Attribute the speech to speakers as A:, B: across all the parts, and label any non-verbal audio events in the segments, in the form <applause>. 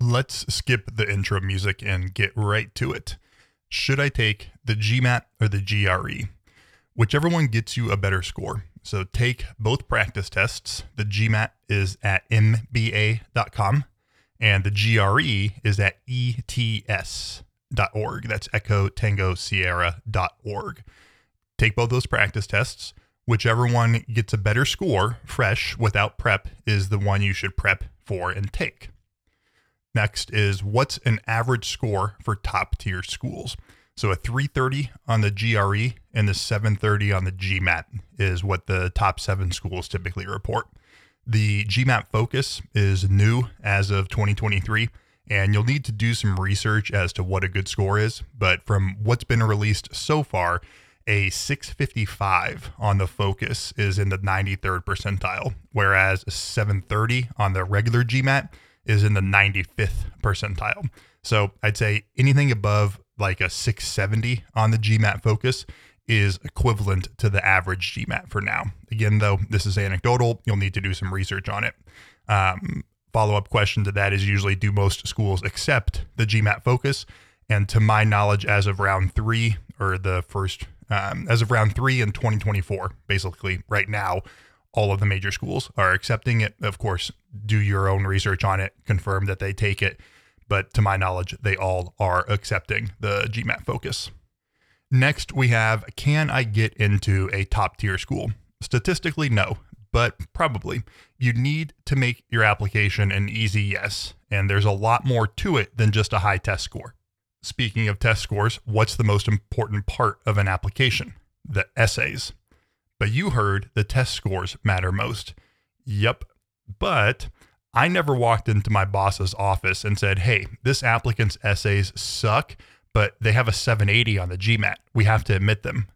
A: Let's skip the intro music and get right to it. Should I take the GMAT or the GRE? Whichever one gets you a better score. So take both practice tests. The GMAT is at mba.com and the GRE is at ets.org. That's Echo Tango Sierra.org. Take both those practice tests. Whichever one gets a better score, fresh, without prep, is the one you should prep for and take. Next is what's an average score for top tier schools? So a 330 on the GRE and the 730 on the GMAT is what the top seven schools typically report. The GMAT focus is new as of 2023, and you'll need to do some research as to what a good score is. But from what's been released so far, a 655 on the focus is in the 93rd percentile, whereas a 730 on the regular GMAT is in the 95th percentile. So I'd say anything above like a 670 on the GMAT focus is equivalent to the average GMAT for now. Again, though, this is anecdotal. You'll need to do some research on it. Um, Follow up question to that is usually do most schools accept the GMAT focus? And to my knowledge, as of round three or the first, um, as of round three in 2024, basically right now, all of the major schools are accepting it. Of course, do your own research on it, confirm that they take it. But to my knowledge, they all are accepting the GMAT focus. Next, we have Can I get into a top tier school? Statistically, no, but probably. You need to make your application an easy yes, and there's a lot more to it than just a high test score. Speaking of test scores, what's the most important part of an application? The essays. But you heard the test scores matter most. Yep. But I never walked into my boss's office and said, hey, this applicant's essays suck, but they have a 780 on the GMAT. We have to admit them.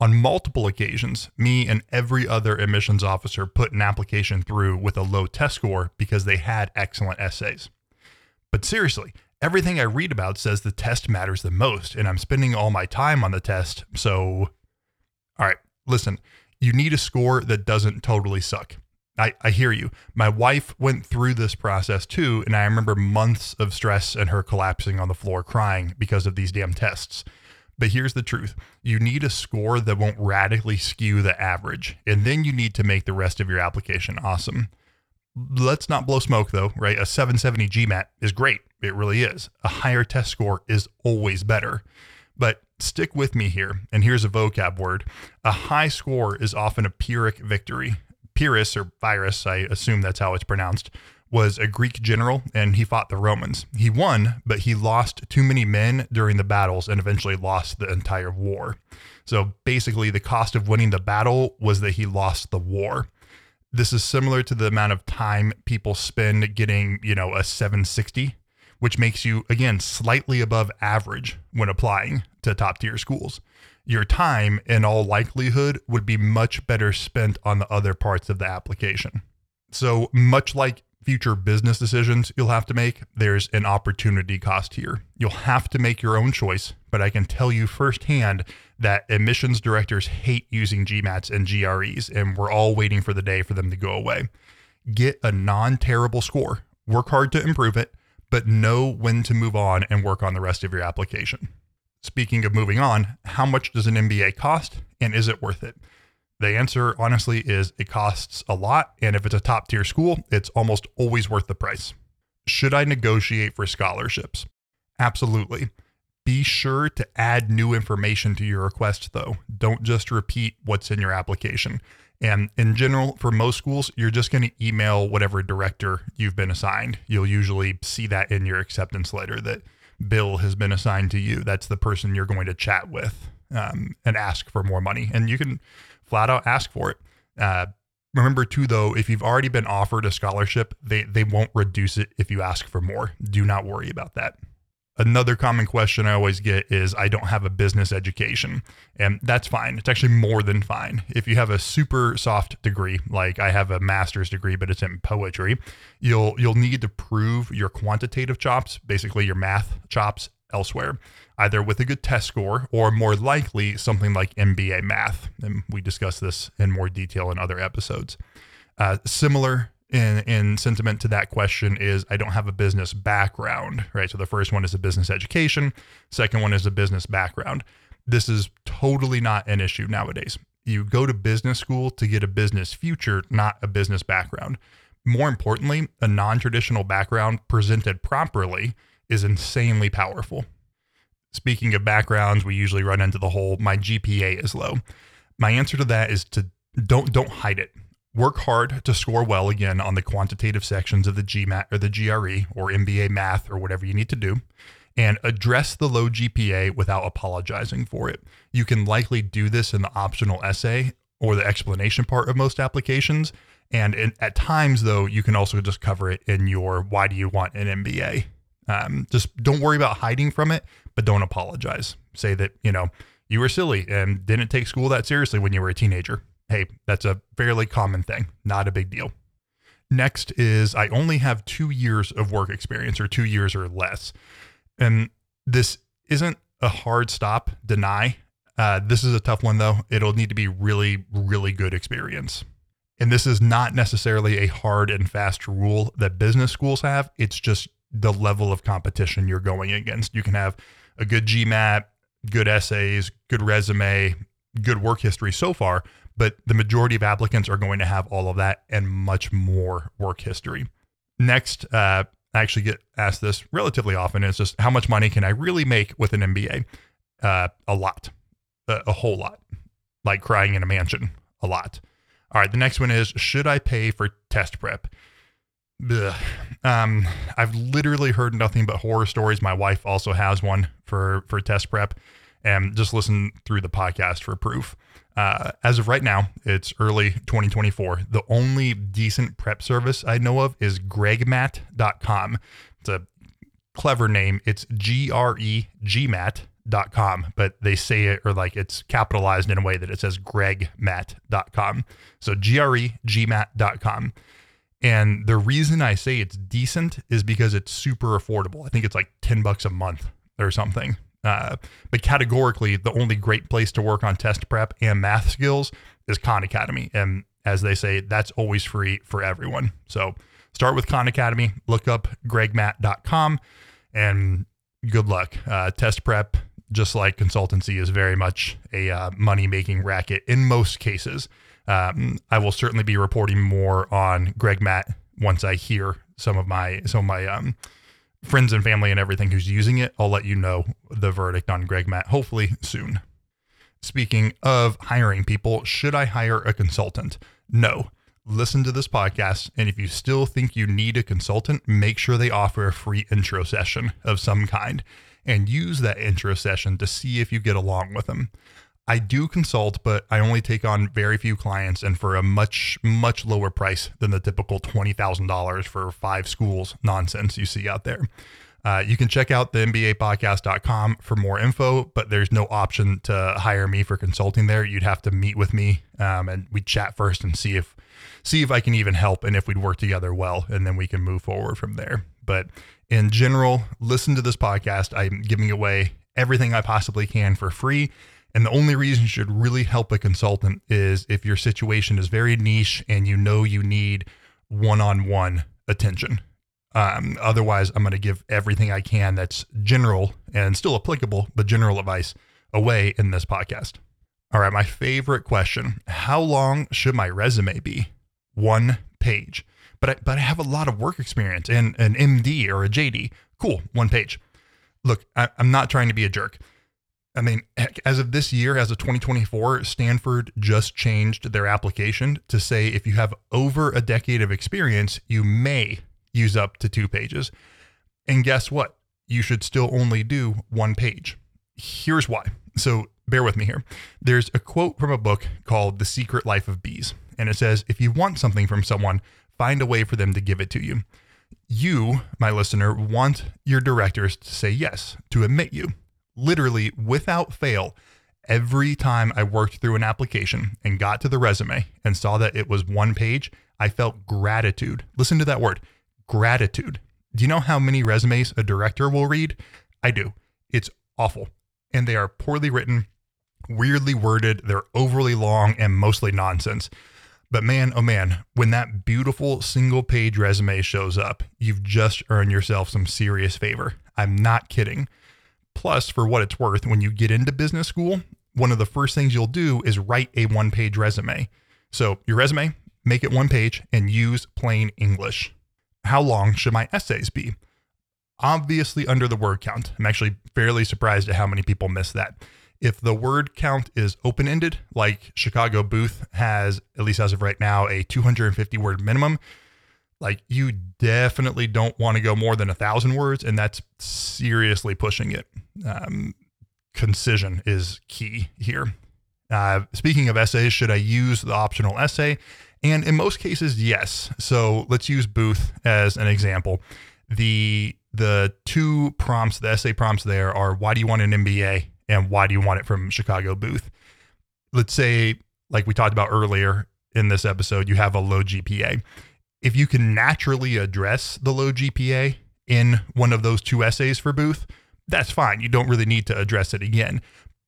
A: On multiple occasions, me and every other admissions officer put an application through with a low test score because they had excellent essays. But seriously, everything I read about says the test matters the most, and I'm spending all my time on the test. So, all right, listen, you need a score that doesn't totally suck. I, I hear you. My wife went through this process too, and I remember months of stress and her collapsing on the floor crying because of these damn tests. But here's the truth you need a score that won't radically skew the average, and then you need to make the rest of your application awesome. Let's not blow smoke though, right? A 770 GMAT is great. It really is. A higher test score is always better. But stick with me here, and here's a vocab word. A high score is often a Pyrrhic victory. Pyrrhus or Virus, I assume that's how it's pronounced, was a Greek general and he fought the Romans. He won, but he lost too many men during the battles and eventually lost the entire war. So basically, the cost of winning the battle was that he lost the war. This is similar to the amount of time people spend getting, you know, a 760, which makes you, again, slightly above average when applying to top tier schools. Your time, in all likelihood, would be much better spent on the other parts of the application. So, much like future business decisions you'll have to make, there's an opportunity cost here. You'll have to make your own choice, but I can tell you firsthand that admissions directors hate using GMATs and GREs, and we're all waiting for the day for them to go away. Get a non terrible score, work hard to improve it, but know when to move on and work on the rest of your application. Speaking of moving on, how much does an MBA cost, and is it worth it? The answer, honestly, is it costs a lot. And if it's a top tier school, it's almost always worth the price. Should I negotiate for scholarships? Absolutely. Be sure to add new information to your request, though. Don't just repeat what's in your application. And in general, for most schools, you're just going to email whatever director you've been assigned. You'll usually see that in your acceptance letter that Bill has been assigned to you. That's the person you're going to chat with um, and ask for more money. And you can flat out ask for it. Uh, Remember too, though, if you've already been offered a scholarship, they, they won't reduce it if you ask for more. Do not worry about that. Another common question I always get is I don't have a business education. And that's fine. It's actually more than fine. If you have a super soft degree, like I have a master's degree, but it's in poetry, you'll you'll need to prove your quantitative chops, basically your math chops elsewhere, either with a good test score or more likely something like MBA math. And we discuss this in more detail in other episodes. Uh, similar in in sentiment to that question is I don't have a business background, right? So the first one is a business education, second one is a business background. This is totally not an issue nowadays. You go to business school to get a business future, not a business background. More importantly, a non-traditional background presented properly is insanely powerful. Speaking of backgrounds, we usually run into the whole my GPA is low. My answer to that is to don't don't hide it Work hard to score well again on the quantitative sections of the GMAT or the GRE or MBA math or whatever you need to do, and address the low GPA without apologizing for it. You can likely do this in the optional essay or the explanation part of most applications. And in, at times, though, you can also just cover it in your why do you want an MBA? Um, just don't worry about hiding from it, but don't apologize. Say that, you know, you were silly and didn't take school that seriously when you were a teenager hey, that's a fairly common thing, not a big deal. Next is I only have two years of work experience or two years or less. And this isn't a hard stop, deny. Uh, this is a tough one though. It'll need to be really, really good experience. And this is not necessarily a hard and fast rule that business schools have. It's just the level of competition you're going against. You can have a good GMAT, good essays, good resume, good work history so far, but the majority of applicants are going to have all of that and much more work history. Next, uh, I actually get asked this relatively often. It's just how much money can I really make with an MBA? Uh, a lot, a, a whole lot, like crying in a mansion, a lot. All right, the next one is should I pay for test prep? Um, I've literally heard nothing but horror stories. My wife also has one for for test prep, and just listen through the podcast for proof. Uh, as of right now, it's early 2024. The only decent prep service I know of is gregmat.com. It's a clever name. It's G R E G Mat.com, but they say it or like it's capitalized in a way that it says gregmat.com. So G R E G Mat.com. And the reason I say it's decent is because it's super affordable. I think it's like 10 bucks a month or something. Uh, but categorically, the only great place to work on test prep and math skills is Khan Academy. And as they say, that's always free for everyone. So start with Khan Academy, look up gregmat.com, and good luck. Uh, test prep, just like consultancy, is very much a uh, money making racket in most cases. Um, I will certainly be reporting more on GregMat once I hear some of my some of my um, friends and family and everything who's using it, I'll let you know the verdict on GregMat hopefully soon. Speaking of hiring people, should I hire a consultant? No. Listen to this podcast, and if you still think you need a consultant, make sure they offer a free intro session of some kind and use that intro session to see if you get along with them. I do consult, but I only take on very few clients and for a much, much lower price than the typical $20,000 for five schools nonsense you see out there. Uh, you can check out the MBApodcast.com for more info, but there's no option to hire me for consulting there. You'd have to meet with me um, and we chat first and see if see if I can even help and if we'd work together well, and then we can move forward from there. But in general, listen to this podcast. I'm giving away everything I possibly can for free. And the only reason you should really help a consultant is if your situation is very niche and you know you need one on one attention. Um, otherwise, I'm going to give everything I can that's general and still applicable, but general advice away in this podcast. All right, my favorite question How long should my resume be? One page. But I, but I have a lot of work experience and an MD or a JD. Cool, one page. Look, I, I'm not trying to be a jerk. I mean, as of this year, as of 2024, Stanford just changed their application to say if you have over a decade of experience, you may use up to two pages. And guess what? You should still only do one page. Here's why. So bear with me here. There's a quote from a book called The Secret Life of Bees. And it says, if you want something from someone, find a way for them to give it to you. You, my listener, want your directors to say yes, to admit you. Literally, without fail, every time I worked through an application and got to the resume and saw that it was one page, I felt gratitude. Listen to that word gratitude. Do you know how many resumes a director will read? I do. It's awful. And they are poorly written, weirdly worded, they're overly long, and mostly nonsense. But man, oh man, when that beautiful single page resume shows up, you've just earned yourself some serious favor. I'm not kidding. Plus, for what it's worth, when you get into business school, one of the first things you'll do is write a one page resume. So, your resume, make it one page and use plain English. How long should my essays be? Obviously, under the word count. I'm actually fairly surprised at how many people miss that. If the word count is open ended, like Chicago Booth has, at least as of right now, a 250 word minimum, like you definitely don't want to go more than a thousand words, and that's seriously pushing it. Um, concision is key here. Uh, speaking of essays, should I use the optional essay? And in most cases, yes. So let's use Booth as an example. The the two prompts, the essay prompts there are why do you want an MBA and why do you want it from Chicago Booth? Let's say, like we talked about earlier in this episode, you have a low GPA. If you can naturally address the low GPA in one of those two essays for Booth, that's fine. You don't really need to address it again.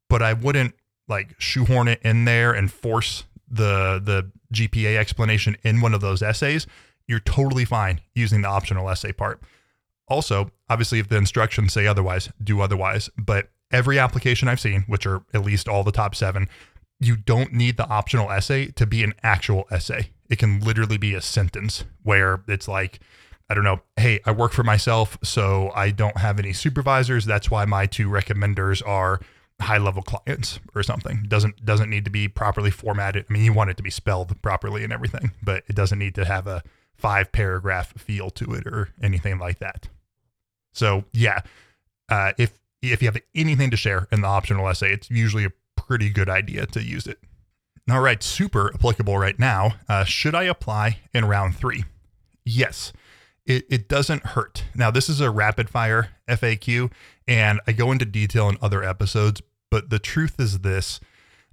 A: But I wouldn't like shoehorn it in there and force the the GPA explanation in one of those essays. You're totally fine using the optional essay part. Also, obviously, if the instructions say otherwise, do otherwise. But every application I've seen, which are at least all the top seven, you don't need the optional essay to be an actual essay. It can literally be a sentence where it's like, I don't know, hey, I work for myself, so I don't have any supervisors. That's why my two recommenders are high level clients or something. Doesn't doesn't need to be properly formatted. I mean, you want it to be spelled properly and everything, but it doesn't need to have a five paragraph feel to it or anything like that. So yeah, uh, if if you have anything to share in the optional essay, it's usually a pretty good idea to use it. All right, super applicable right now. Uh, should I apply in round three? Yes, it, it doesn't hurt. Now, this is a rapid fire FAQ, and I go into detail in other episodes, but the truth is this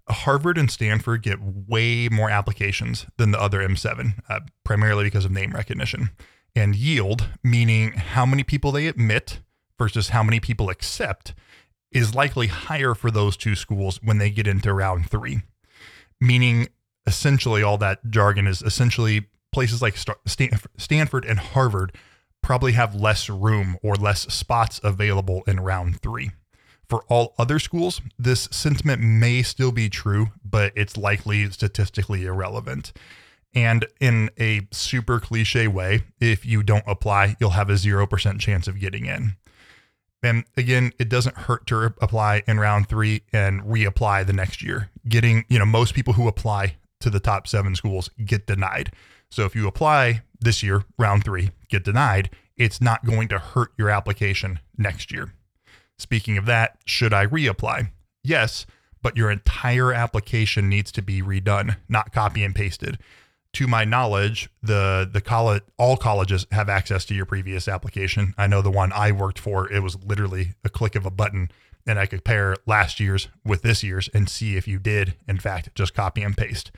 A: Harvard and Stanford get way more applications than the other M7, uh, primarily because of name recognition. And yield, meaning how many people they admit versus how many people accept, is likely higher for those two schools when they get into round three. Meaning, essentially, all that jargon is essentially places like Stanford and Harvard probably have less room or less spots available in round three. For all other schools, this sentiment may still be true, but it's likely statistically irrelevant. And in a super cliche way, if you don't apply, you'll have a 0% chance of getting in. And again, it doesn't hurt to apply in round three and reapply the next year. Getting, you know, most people who apply to the top seven schools get denied. So if you apply this year, round three, get denied, it's not going to hurt your application next year. Speaking of that, should I reapply? Yes, but your entire application needs to be redone, not copy and pasted. To my knowledge, the the college all colleges have access to your previous application. I know the one I worked for, it was literally a click of a button and I could pair last year's with this year's and see if you did in fact just copy and paste.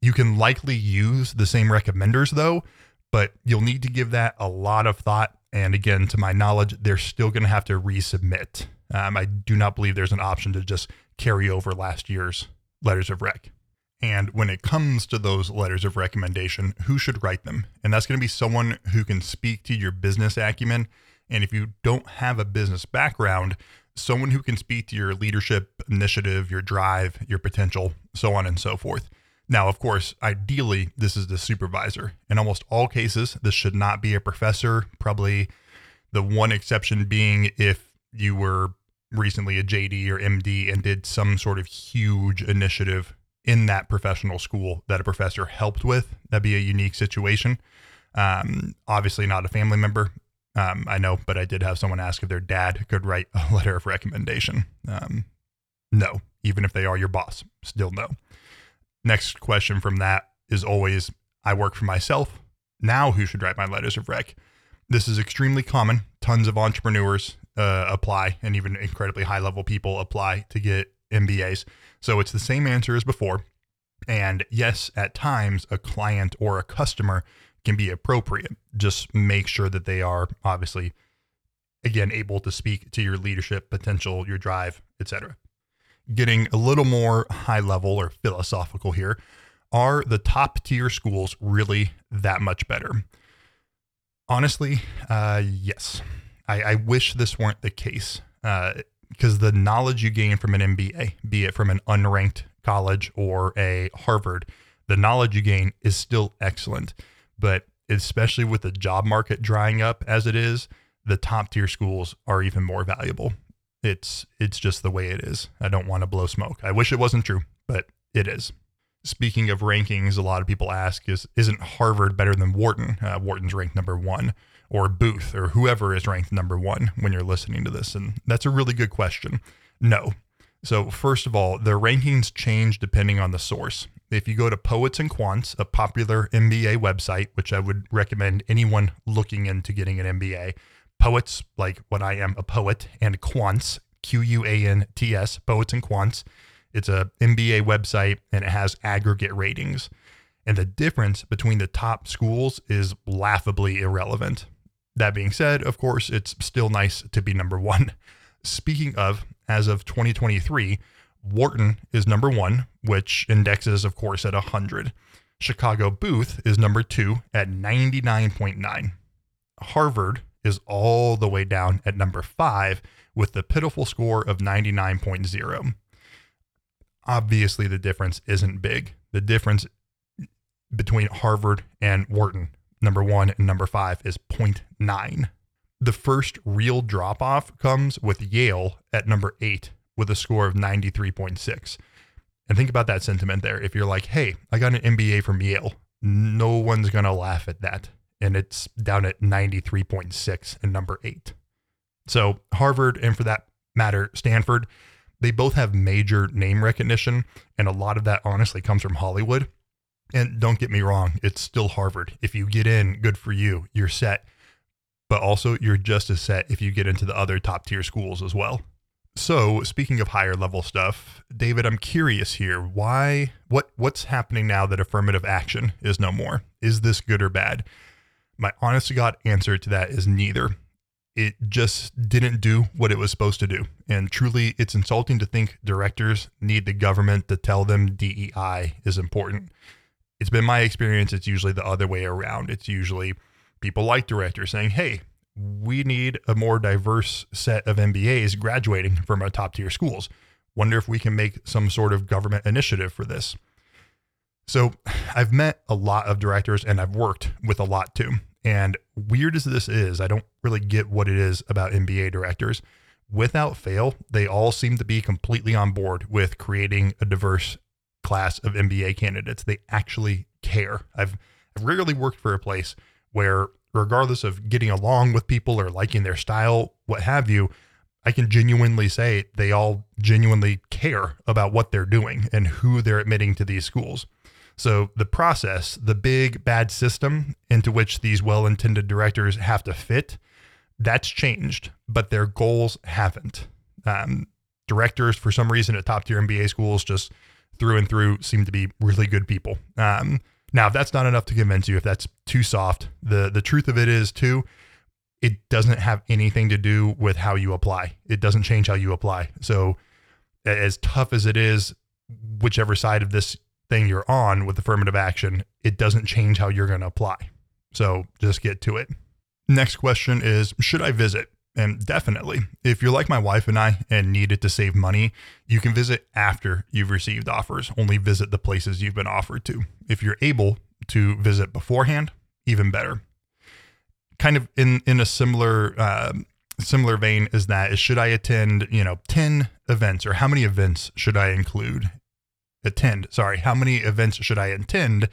A: You can likely use the same recommenders though, but you'll need to give that a lot of thought. And again, to my knowledge, they're still going to have to resubmit. Um, I do not believe there's an option to just carry over last year's letters of rec. And when it comes to those letters of recommendation, who should write them? And that's going to be someone who can speak to your business acumen. And if you don't have a business background, someone who can speak to your leadership initiative, your drive, your potential, so on and so forth. Now, of course, ideally, this is the supervisor. In almost all cases, this should not be a professor. Probably the one exception being if you were recently a JD or MD and did some sort of huge initiative in that professional school that a professor helped with. That'd be a unique situation. Um, obviously, not a family member. Um, I know, but I did have someone ask if their dad could write a <laughs> letter of recommendation. Um, no, even if they are your boss, still no. Next question from that is always I work for myself. Now, who should write my letters of rec? This is extremely common. Tons of entrepreneurs uh, apply, and even incredibly high level people apply to get MBAs. So it's the same answer as before. And yes, at times a client or a customer can be appropriate. Just make sure that they are obviously, again, able to speak to your leadership potential, your drive, etc. Getting a little more high level or philosophical here. Are the top tier schools really that much better? Honestly, uh, yes. I, I, wish this weren't the case because the knowledge you gain from an MBA, be it from an unranked college or a Harvard, the knowledge you gain is still excellent. But especially with the job market drying up as it is, the top tier schools are even more valuable. It's it's just the way it is. I don't want to blow smoke. I wish it wasn't true, but it is. Speaking of rankings, a lot of people ask is isn't Harvard better than Wharton? Uh, Wharton's ranked number one, or Booth, or whoever is ranked number one when you're listening to this, and that's a really good question. No. So first of all, the rankings change depending on the source. If you go to Poets and Quants, a popular MBA website, which I would recommend anyone looking into getting an MBA, Poets, like when I am a poet, and Quants, Q U A N T S, Poets and Quants it's a MBA website and it has aggregate ratings. And the difference between the top schools is laughably irrelevant. That being said, of course, it's still nice to be number one. <laughs> Speaking of, as of 2023, Wharton is number one, which indexes, of course, at 100. Chicago Booth is number two at 99.9. Harvard is all the way down at number five with the pitiful score of 99.0 obviously the difference isn't big. The difference between Harvard and Wharton, number one and number five, is 0.9. The first real drop off comes with Yale at number eight with a score of 93.6. And think about that sentiment there. If you're like, hey, I got an MBA from Yale, no one's going to laugh at that. And it's down at 93.6 and number eight. So, Harvard, and for that matter, Stanford, they both have major name recognition, and a lot of that honestly comes from Hollywood. And don't get me wrong, it's still Harvard. If you get in, good for you, you're set. But also, you're just as set if you get into the other top tier schools as well. So, speaking of higher level stuff, David, I'm curious here. Why what what's happening now that affirmative action is no more? Is this good or bad? My honest to God answer to that is neither it just didn't do what it was supposed to do. And truly, it's insulting to think directors need the government to tell them DEI is important. It's been my experience, it's usually the other way around. It's usually people like directors saying, hey, we need a more diverse set of MBAs graduating from our top tier schools. Wonder if we can make some sort of government initiative for this. So, I've met a lot of directors and I've worked with a lot too. And weird as this is, I don't really get what it is about MBA directors. Without fail, they all seem to be completely on board with creating a diverse class of MBA candidates. They actually care. I've, I've rarely worked for a place where, regardless of getting along with people or liking their style, what have you, I can genuinely say they all genuinely care about what they're doing and who they're admitting to these schools. So the process, the big bad system into which these well intended directors have to fit, that's changed, but their goals haven't. Um, directors, for some reason, at top tier MBA schools, just through and through, seem to be really good people. Um, now, if that's not enough to convince you, if that's too soft, the the truth of it is too, it doesn't have anything to do with how you apply. It doesn't change how you apply. So, as tough as it is, whichever side of this thing you're on with affirmative action, it doesn't change how you're going to apply. So just get to it. Next question is Should I visit? And definitely, if you're like my wife and I and needed to save money, you can visit after you've received offers. Only visit the places you've been offered to. If you're able to visit beforehand, even better. Kind of in in a similar uh, similar vein is that is should I attend you know ten events or how many events should I include attend. Sorry, how many events should I attend,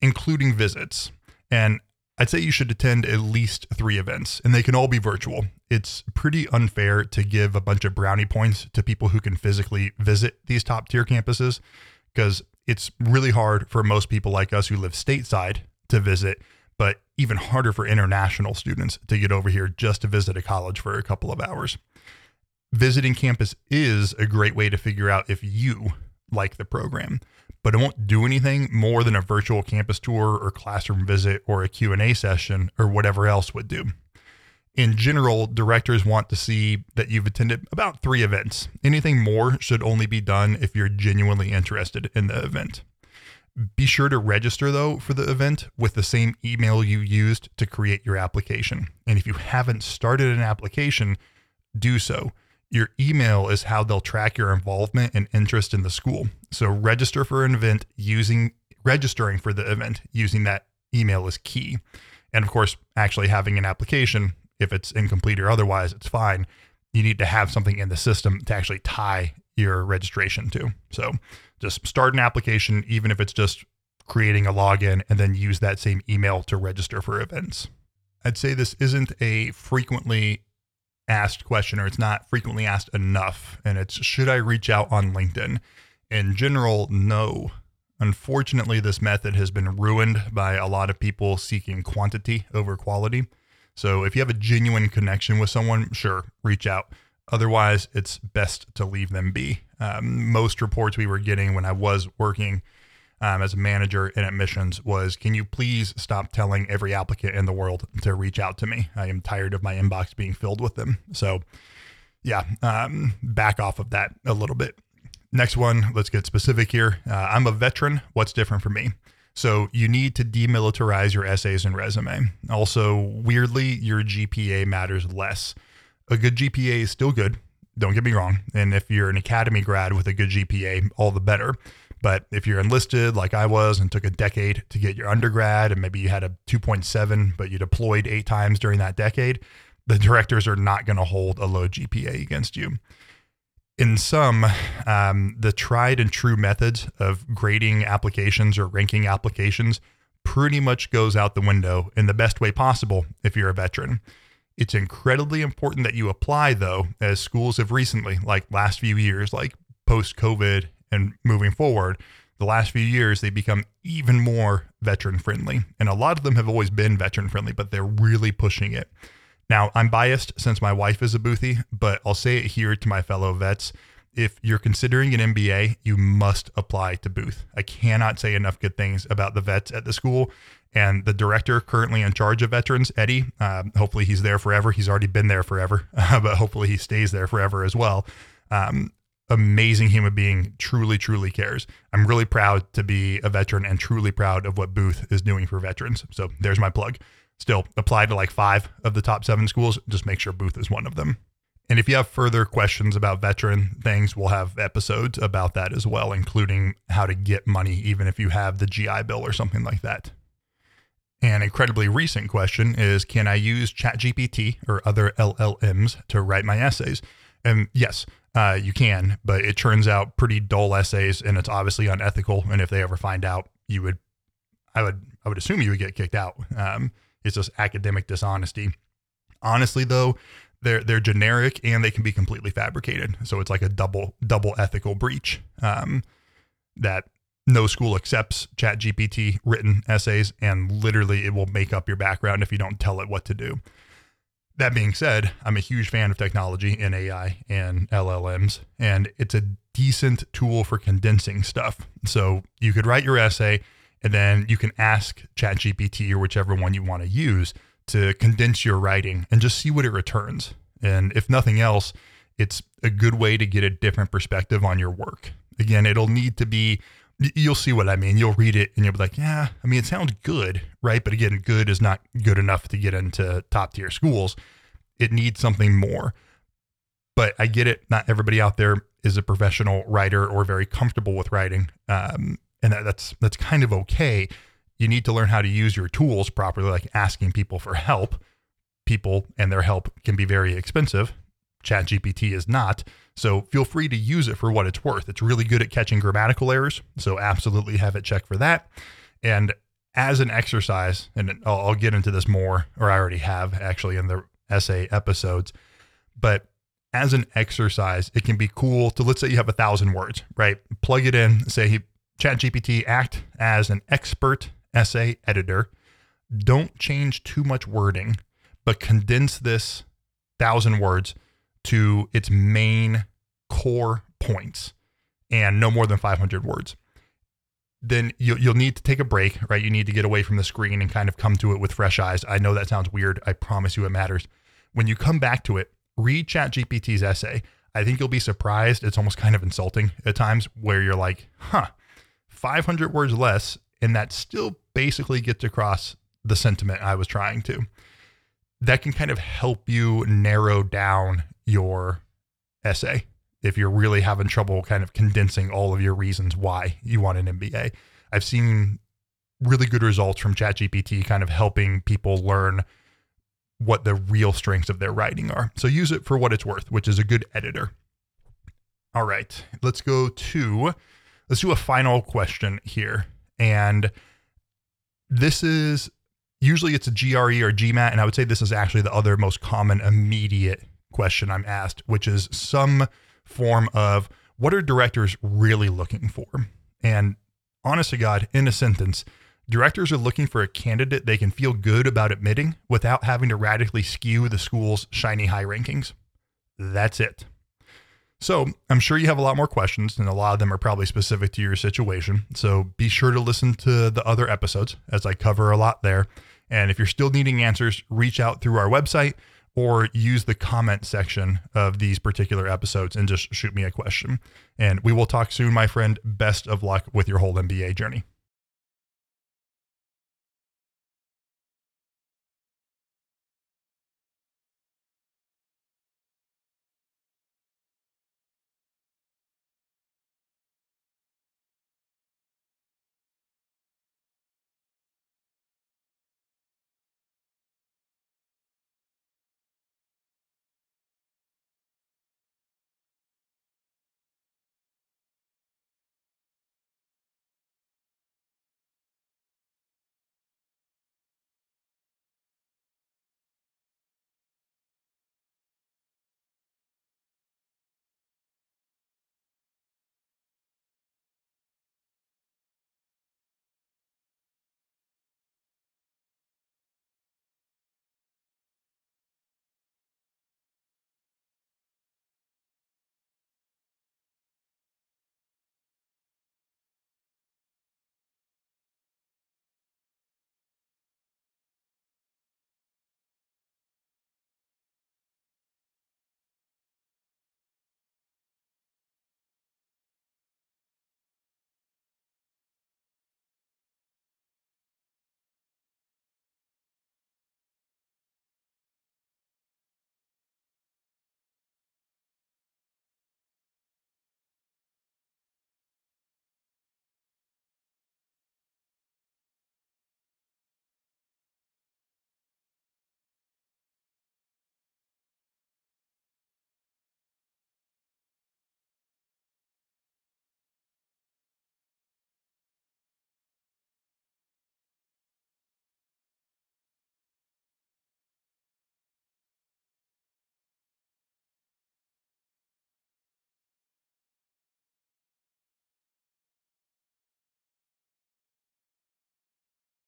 A: including visits? And I'd say you should attend at least three events, and they can all be virtual. It's pretty unfair to give a bunch of brownie points to people who can physically visit these top tier campuses because it's really hard for most people like us who live stateside to visit, but even harder for international students to get over here just to visit a college for a couple of hours. Visiting campus is a great way to figure out if you like the program, but it won't do anything more than a virtual campus tour or classroom visit or a Q&A session or whatever else would do. In general, directors want to see that you've attended about 3 events. Anything more should only be done if you're genuinely interested in the event. Be sure to register though for the event with the same email you used to create your application. And if you haven't started an application, do so. Your email is how they'll track your involvement and interest in the school. So register for an event using registering for the event using that email is key. And of course, actually having an application, if it's incomplete or otherwise, it's fine. You need to have something in the system to actually tie your registration to. So just start an application, even if it's just creating a login, and then use that same email to register for events. I'd say this isn't a frequently asked question or it's not frequently asked enough. And it's should I reach out on LinkedIn? In general, no. Unfortunately, this method has been ruined by a lot of people seeking quantity over quality. So if you have a genuine connection with someone, sure, reach out. Otherwise, it's best to leave them be. Um, most reports we were getting when I was working um, as a manager in admissions was can you please stop telling every applicant in the world to reach out to me? I am tired of my inbox being filled with them. So, yeah, um, back off of that a little bit. Next one, let's get specific here. Uh, I'm a veteran. What's different for me? So, you need to demilitarize your essays and resume. Also, weirdly, your GPA matters less. A good GPA is still good. Don't get me wrong. And if you're an academy grad with a good GPA, all the better. But if you're enlisted like I was and took a decade to get your undergrad and maybe you had a 2.7, but you deployed eight times during that decade, the directors are not going to hold a low GPA against you. In some, um, the tried and true methods of grading applications or ranking applications pretty much goes out the window in the best way possible if you're a veteran. It's incredibly important that you apply, though, as schools have recently, like last few years, like post COVID and moving forward, the last few years, they become even more veteran friendly. And a lot of them have always been veteran friendly, but they're really pushing it. Now, I'm biased since my wife is a Boothie, but I'll say it here to my fellow vets. If you're considering an MBA, you must apply to Booth. I cannot say enough good things about the vets at the school. And the director currently in charge of veterans, Eddie, uh, hopefully he's there forever. He's already been there forever, <laughs> but hopefully he stays there forever as well. Um, amazing human being, truly, truly cares. I'm really proud to be a veteran and truly proud of what Booth is doing for veterans. So there's my plug. Still apply to like five of the top seven schools. Just make sure Booth is one of them. And if you have further questions about veteran things, we'll have episodes about that as well, including how to get money, even if you have the GI Bill or something like that. An incredibly recent question is Can I use ChatGPT or other LLMs to write my essays? And yes, uh, you can, but it turns out pretty dull essays, and it's obviously unethical. And if they ever find out, you would, I would, I would assume you would get kicked out. Um, it's just academic dishonesty. Honestly, though, they're they're generic and they can be completely fabricated. So it's like a double double ethical breach. Um, that no school accepts chat gpt written essays and literally it will make up your background if you don't tell it what to do that being said, I'm a huge fan of technology and AI and LLMs, and it's a decent tool for condensing stuff. So you could write your essay, and then you can ask ChatGPT or whichever one you want to use to condense your writing and just see what it returns. And if nothing else, it's a good way to get a different perspective on your work. Again, it'll need to be you'll see what I mean. You'll read it and you'll be like, yeah, I mean, it sounds good, right? But again, good is not good enough to get into top tier schools. It needs something more. But I get it. Not everybody out there is a professional writer or very comfortable with writing, um, and that, that's that's kind of okay. You need to learn how to use your tools properly, like asking people for help. People and their help can be very expensive. ChatGPT is not. So feel free to use it for what it's worth. It's really good at catching grammatical errors. So absolutely have it check for that. And as an exercise, and I'll, I'll get into this more, or I already have actually in the essay episodes, but as an exercise, it can be cool to let's say you have a thousand words, right? Plug it in, say ChatGPT act as an expert essay editor. Don't change too much wording, but condense this thousand words to its main core points and no more than 500 words. Then you'll, you'll need to take a break, right? You need to get away from the screen and kind of come to it with fresh eyes. I know that sounds weird. I promise you it matters. When you come back to it, read ChatGPT's essay. I think you'll be surprised. It's almost kind of insulting at times where you're like, huh, 500 words less. And that still basically gets across the sentiment I was trying to. That can kind of help you narrow down your essay if you're really having trouble kind of condensing all of your reasons why you want an MBA. I've seen really good results from ChatGPT kind of helping people learn what the real strengths of their writing are. So use it for what it's worth, which is a good editor. All right, let's go to let's do a final question here. And this is usually it's a GRE or GMAT, and I would say this is actually the other most common immediate question I'm asked, which is some form of what are directors really looking for? And honest to God, in a sentence, directors are looking for a candidate they can feel good about admitting without having to radically skew the school's shiny high rankings. That's it. So, I'm sure you have a lot more questions, and a lot of them are probably specific to your situation. So, be sure to listen to the other episodes as I cover a lot there. And if you're still needing answers, reach out through our website or use the comment section of these particular episodes and just shoot me a question. And we will talk soon, my friend. Best of luck with your whole MBA journey.